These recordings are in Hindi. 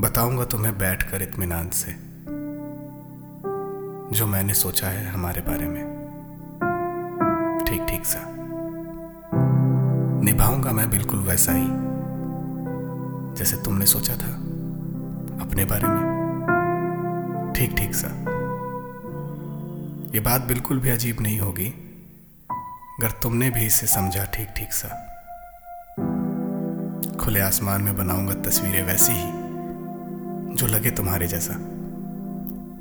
बताऊँगा तुम्हें बैठकर इतमान से, जो मैंने सोचा है हमारे बारे में। ठीक ठीक सा निभाऊँगा मैं बिल्कुल वैसा ही, जैसे तुमने सोचा था, अपने बारे में। ठीक ठीक सा ये बात बिल्कुल भी अजीब नहीं होगी, अगर तुमने भी इसे समझा। ठीक ठीक सा खुले आसमान में बनाऊँगा तस्वीरें वैसी ही। जो लगे तुम्हारे जैसा।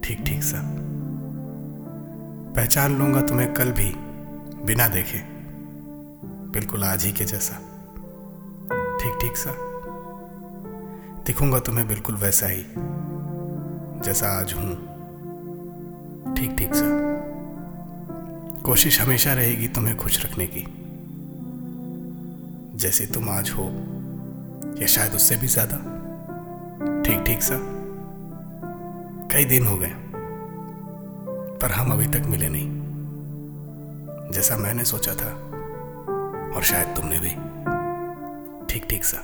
ठीक ठीक सा पहचान लूँगा तुम्हें कल भी, बिना देखे। बिल्कुल आज ही के जैसा। ठीक ठीक सा दिखूँगा तुम्हें बिल्कुल वैसा ही, जैसा आज हूँ। ठीक ठीक सा कोशिश हमेशा रहेगी तुम्हें खुश रखने की। जैसे तुम आज हो, या शायद उससे भी ज़्यादा। ठीक ठीक सा कई दिन हो गए, पर हम अभी तक मिले नहीं। जैसा मैंने सोचा था, और शायद तुमने भी। ठीक ठीक सा